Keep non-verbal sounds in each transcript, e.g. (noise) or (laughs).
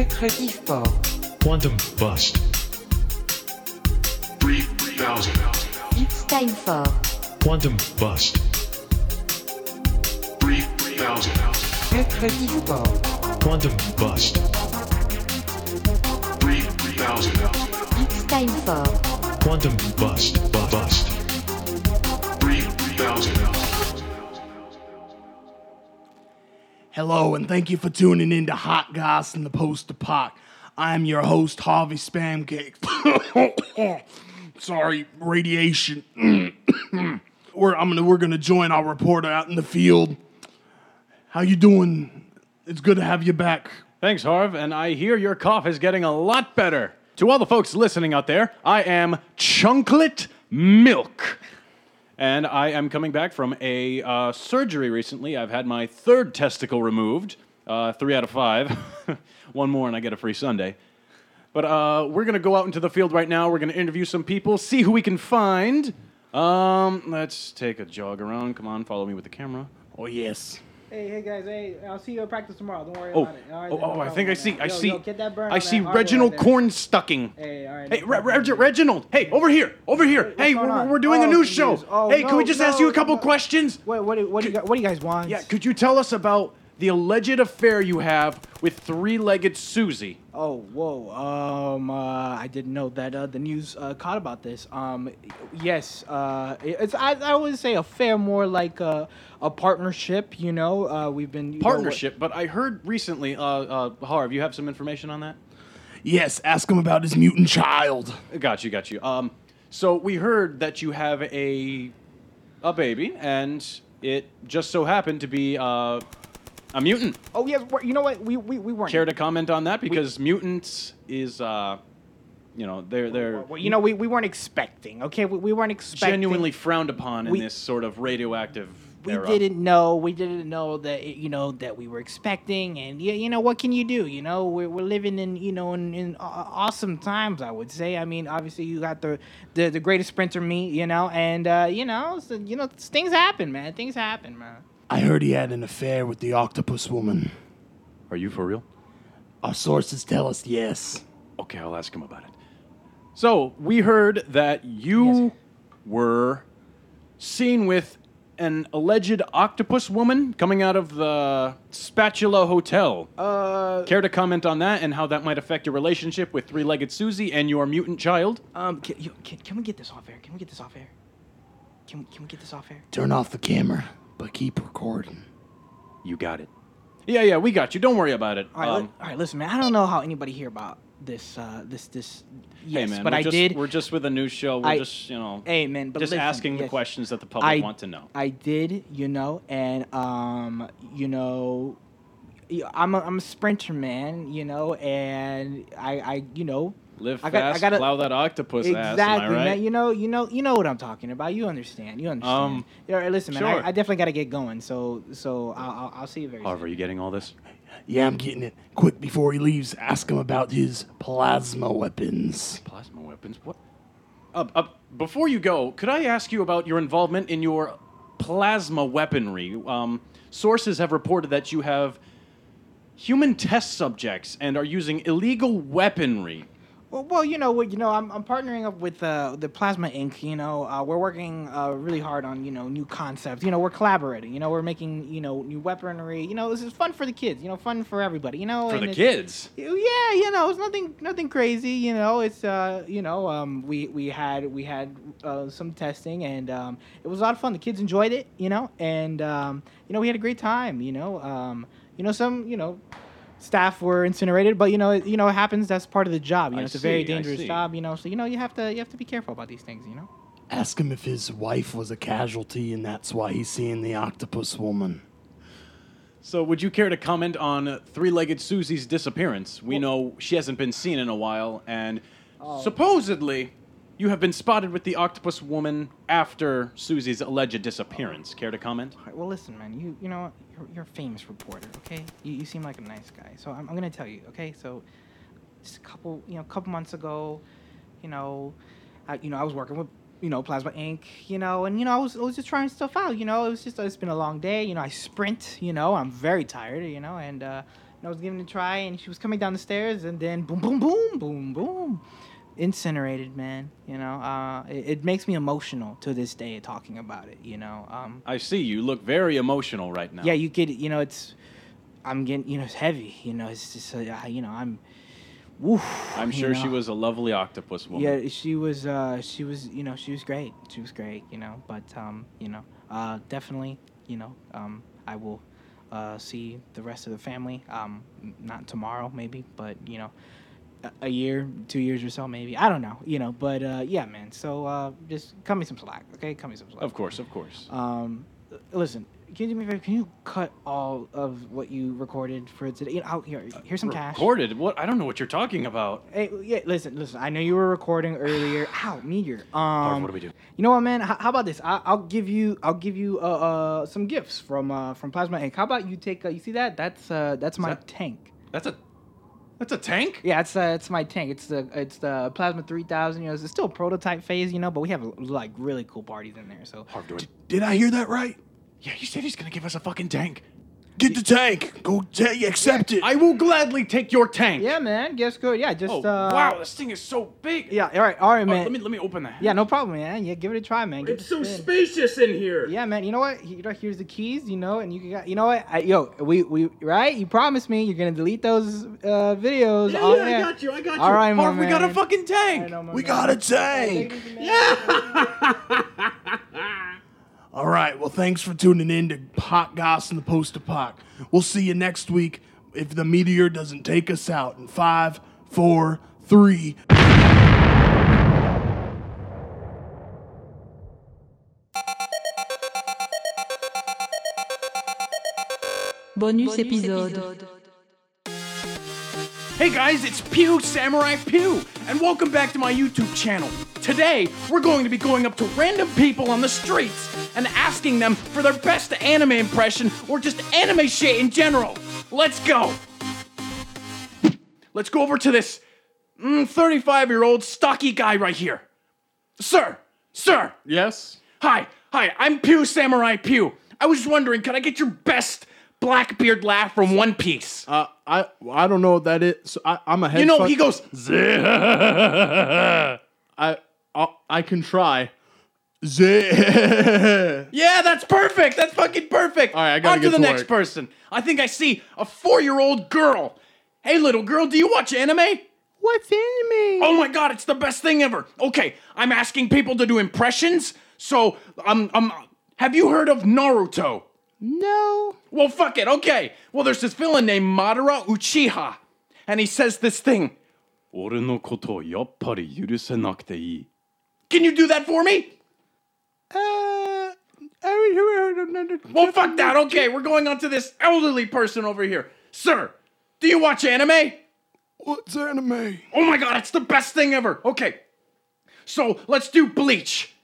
Mercredi fort. Quantum Bust. 3000. It's time for Quantum Bust. 3000. Mercredi fort. Quantum Bust. 3000. It's time for Quantum Bust. Bu- Bust. 3000. Hello, and thank you for tuning in to Hot Goss and the Post Apoc. I'm your host, Harvey Spamcake. (coughs) Sorry, radiation. (coughs) we're I'm gonna we're gonna join our reporter out in the field. How you doing? It's good to have you back. Thanks, Harv, and I hear your cough is getting a lot better. To all the folks listening out there, I am Chunklet Milk. And I am coming back from a uh, surgery recently. I've had my third testicle removed, uh, three out of five. (laughs) One more, and I get a free Sunday. But uh, we're going to go out into the field right now. We're going to interview some people, see who we can find. Um, let's take a jog around. Come on, follow me with the camera. Oh yes. Hey, hey guys, hey, I'll see you at practice tomorrow. Don't worry Oh, about it. All right, oh, oh, no I think I see. I Yo, see. Yo, get that burn I see that Reginald right. Cornstucking. Hey, all right. Hey, no Re- problem. Reg- Reginald. Hey, over here. Over here. hey, we're, we're doing a Oh, news show. Oh, hey, can we no, just ask you a couple no. questions? What, what, do- what, do you, what do you guys want? Yeah, could you tell us about the alleged affair you have with three-legged Susie? Oh, whoa. Um, uh, I didn't know that uh, the news uh, caught about this. Um, yes. Uh, it's I, I would say a fair, more like a, a partnership. You know, uh, we've been you know, Partnership, but I heard recently, uh, uh, Harv, you have some information on that? Yes, ask him about his mutant child. Got you, got you. Um, so we heard that you have a a baby, and it just so happened to be uh, a mutant. Oh yes. we're- You know what? We we, we weren't. Care to comment on that? Because mutants is, uh, you know, they're they're Well, you know, we, we weren't expecting. Okay, we, we weren't expecting. genuinely frowned upon in We- this sort of radioactive we era. didn't know we didn't know that it- you know that we were expecting and you, you know what can you do you know we're, we're living in you know in, in awesome times i would say i mean obviously you got the the, the greatest sprinter meet you know and uh, you know so, you know things happen man things happen man I heard he had an affair with the octopus woman. Are you for real? Our sources tell us yes. Okay, I'll ask him about it. So we heard that you Yes. were seen with an alleged octopus woman coming out of the Spatula Hotel. uh Care to comment on that and how that might affect your relationship with three-legged Susie and your mutant child? um can, you, can, can we get this off air can we get this off air can, can we get this off air Turn off the camera, but keep recording. You got it. Yeah, yeah, we got you. Don't worry about it. all right, Um, li- all right listen man i don't know how anybody hear about this uh this this hey, man, but we're i just, did We're just with a new show. We're I- just, you know, Hey, man, but just listen, asking the yes. questions that the public I want to know. I did, you know, and um, you know, y- I'm a, I'm a sprinter, man, you know, and I I you know. Live I got- I fast, gotta- plow that octopus ass. Exactly, right? man. You know, you know, you know what I'm talking about. You understand. You understand. Um, yeah, listen, man. sure. I, I definitely got to get going. So, so I'll, I'll, I'll see you very Harv, are you getting all this? Yeah, I'm getting it. Quick before he leaves, ask him about his plasma weapons. Plasma weapons? What? Uh, uh, before you go, could I ask you about your involvement in your plasma weaponry? Um, sources have reported that you have human test subjects and are using illegal weaponry. Well, well, you know, you know, I'm, I'm partnering up with uh, the Plasma Inc. You know, uh, we're working uh, really hard on you know new concepts. You know, we're collaborating. You know, we're making you know new weaponry. You know, this is fun for the kids. You know, fun for everybody. You know, For and the kids? Yeah, you know, it's nothing, nothing crazy. You know, it's uh, you know, um, we we had we had uh, some testing and um, it was a lot of fun. The kids enjoyed it. You know, and um, you know, we had a great time. You know, um, you know, some you know. Staff were incinerated, but you know, it, you know, it happens. That's part of the job. You know, I it's a very see, I dangerous see. job. You know, so you know, you have to, you have to be careful about these things. You know. Ask him if his wife was a casualty and that's why he's seeing the octopus woman. So, would you care to comment on three legged Susie's disappearance? We know she hasn't been seen in a while, and Oh. supposedly you have been spotted with the octopus woman after Susie's alleged disappearance. Care to comment? Well, listen, man. You you know? You're, you're a famous reporter, okay? You, you seem like a nice guy, so I'm, I'm gonna tell you, okay? So, just a couple you know, a couple months ago, you know, I, you know, I was working with you know Plasma Inc. You know, and you know, I was I was just trying stuff out. You know, it was just it's been a long day. You know, I sprint. You know, I'm very tired. You know, and uh, and I was giving it a try, and she was coming down the stairs, and then boom, boom, boom, boom, boom, incinerated, man. You know, uh, it, it makes me emotional to this day talking about it. You know, um, I see you look very emotional right now. yeah, you get, you know, it's, I'm getting, you know, it's heavy. You know, it's just, uh, you know, I'm. Woof, I'm you sure she was a lovely octopus woman. Yeah, she was. Uh, she was. You know, she was great. She was great. You know, but um, you know, uh, definitely. You know, um, I will uh, see the rest of the family. Um, not tomorrow, maybe, but you know, a, year, two years or so, maybe. I don't know. You know, but uh, yeah, man. So uh, just cut me some slack, okay? Cut me some slack. Of course, of course. Um, listen, can you do me a favor? Can you cut all of what you recorded for today? You know, out here, here's some cash. Recorded? What? I don't know what you're talking about. Hey, yeah, listen, listen. I know you were recording earlier. (coughs) Ow, meteor. Um, what do we do? You know what, man? How, how about this? I, I'll give you, I'll give you, uh, uh some gifts from, uh, from Plasma Inc. How about you take? Uh, you see that? That's, uh, that's my that- tank. That's a, that's a tank. Yeah, it's, uh, it's my tank. It's the, it's the Plasma 3000. You know, it's still prototype phase, you know, but we have like really cool parties in there. So Harv, do. Did I hear that right? Yeah, you said he's gonna give us a fucking tank. Get the tank. Go ta- accept it. I will gladly take your tank. yeah, man. Guess good. Yeah, just, Oh uh, wow, this thing is so big. Yeah, all right, all right, Oh, man. let me let me open that. yeah, no problem, man. Yeah, give it a try, man. Give It's it a so spin. spacious in here. Yeah, man. You know what? You know, here's the keys. You know, and you can. You know what? I, yo, we we right? You promised me you're gonna delete those uh, videos. Yeah, on yeah, I air. got you. I got you. All right, my Harv, we got a man. fucking I tank. know, my we man. got a tank. (laughs) All right. Well, thanks for tuning in to Hot Goss and the Post Apoc. We'll see you next week if the meteor doesn't take us out in five, four, three. Bonus épisode. Hey guys, it's Pew Samurai Pew, and welcome back to my YouTube channel. Today, we're going to be going up to random people on the streets and asking them for their best anime impression or just anime shit in general. Let's go. Let's go over to this 35 year old stocky guy right here. Sir, sir, Yes. Hi, hi, I'm Pew Samurai Pew. I was just wondering, could I get your best Blackbeard laugh from One Piece? Uh, I I don't know what that is. So I, I'm a head. you know, fuck- he goes, (laughs) I I, I can try. (laughs) Yeah. that's perfect. That's fucking perfect. All right, I gotta get to the to next person. I think I see a four-year-old girl. Hey, little girl, do you watch anime? What's anime? Oh my god, it's the best thing ever. Okay, I'm asking people to do impressions. So, um, um, have you heard of Naruto? No. Well, fuck it. Okay. Well, there's this villain named Madara Uchiha, and he says this thing. Can you do that for me? Uh. Well, fuck that. Okay, we're going on to this elderly person over here. Sir, do you watch anime? What's anime? Oh my god, it's the best thing ever. Okay. So let's do Bleach.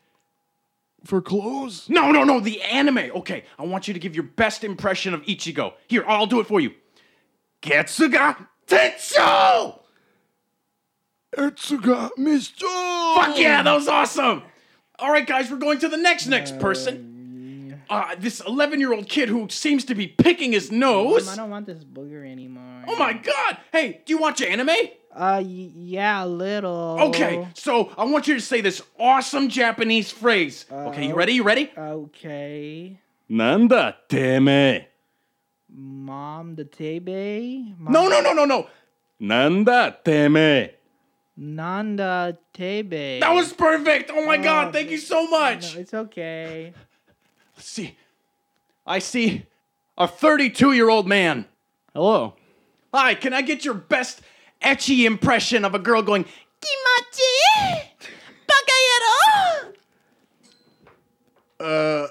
For clothes? No, no, no, the anime. Okay, I want you to give your best impression of Ichigo. Here, I'll do it for you. Getsuga Tetsu! Etsuga Misto! Fuck yeah, that was awesome! all right, guys, we're going to the next next uh, person. Uh, this 11 year old kid who seems to be picking his nose. Mom, I don't want this booger anymore. Oh my god! Hey, do you watch anime? Uh, y- yeah, a little. Okay, so I want you to say this awesome Japanese phrase. Uh, okay, you ready? You ready? Okay. Nanda teme. Mom the tebe? Mom- No, no, no, no, no. Nanda teme. Nanda tebe. That was perfect. Oh my god, thank you so No, much. it's okay. Let's see. I see a 32 year old man. Hello. Hi, can I get your best ecchi impression of a girl going, Kimachi? Bakayero? Uh,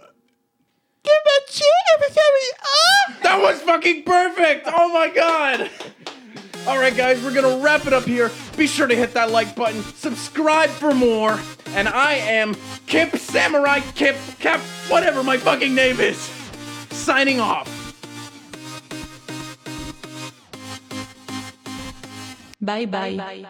Kimachi? That was fucking perfect. Oh my god. (laughs) All right, guys, we're gonna wrap it up here. Be sure to hit that like button, subscribe for more, and I am Kip Samurai Kip Cap, whatever my fucking name is, signing off. Bye bye.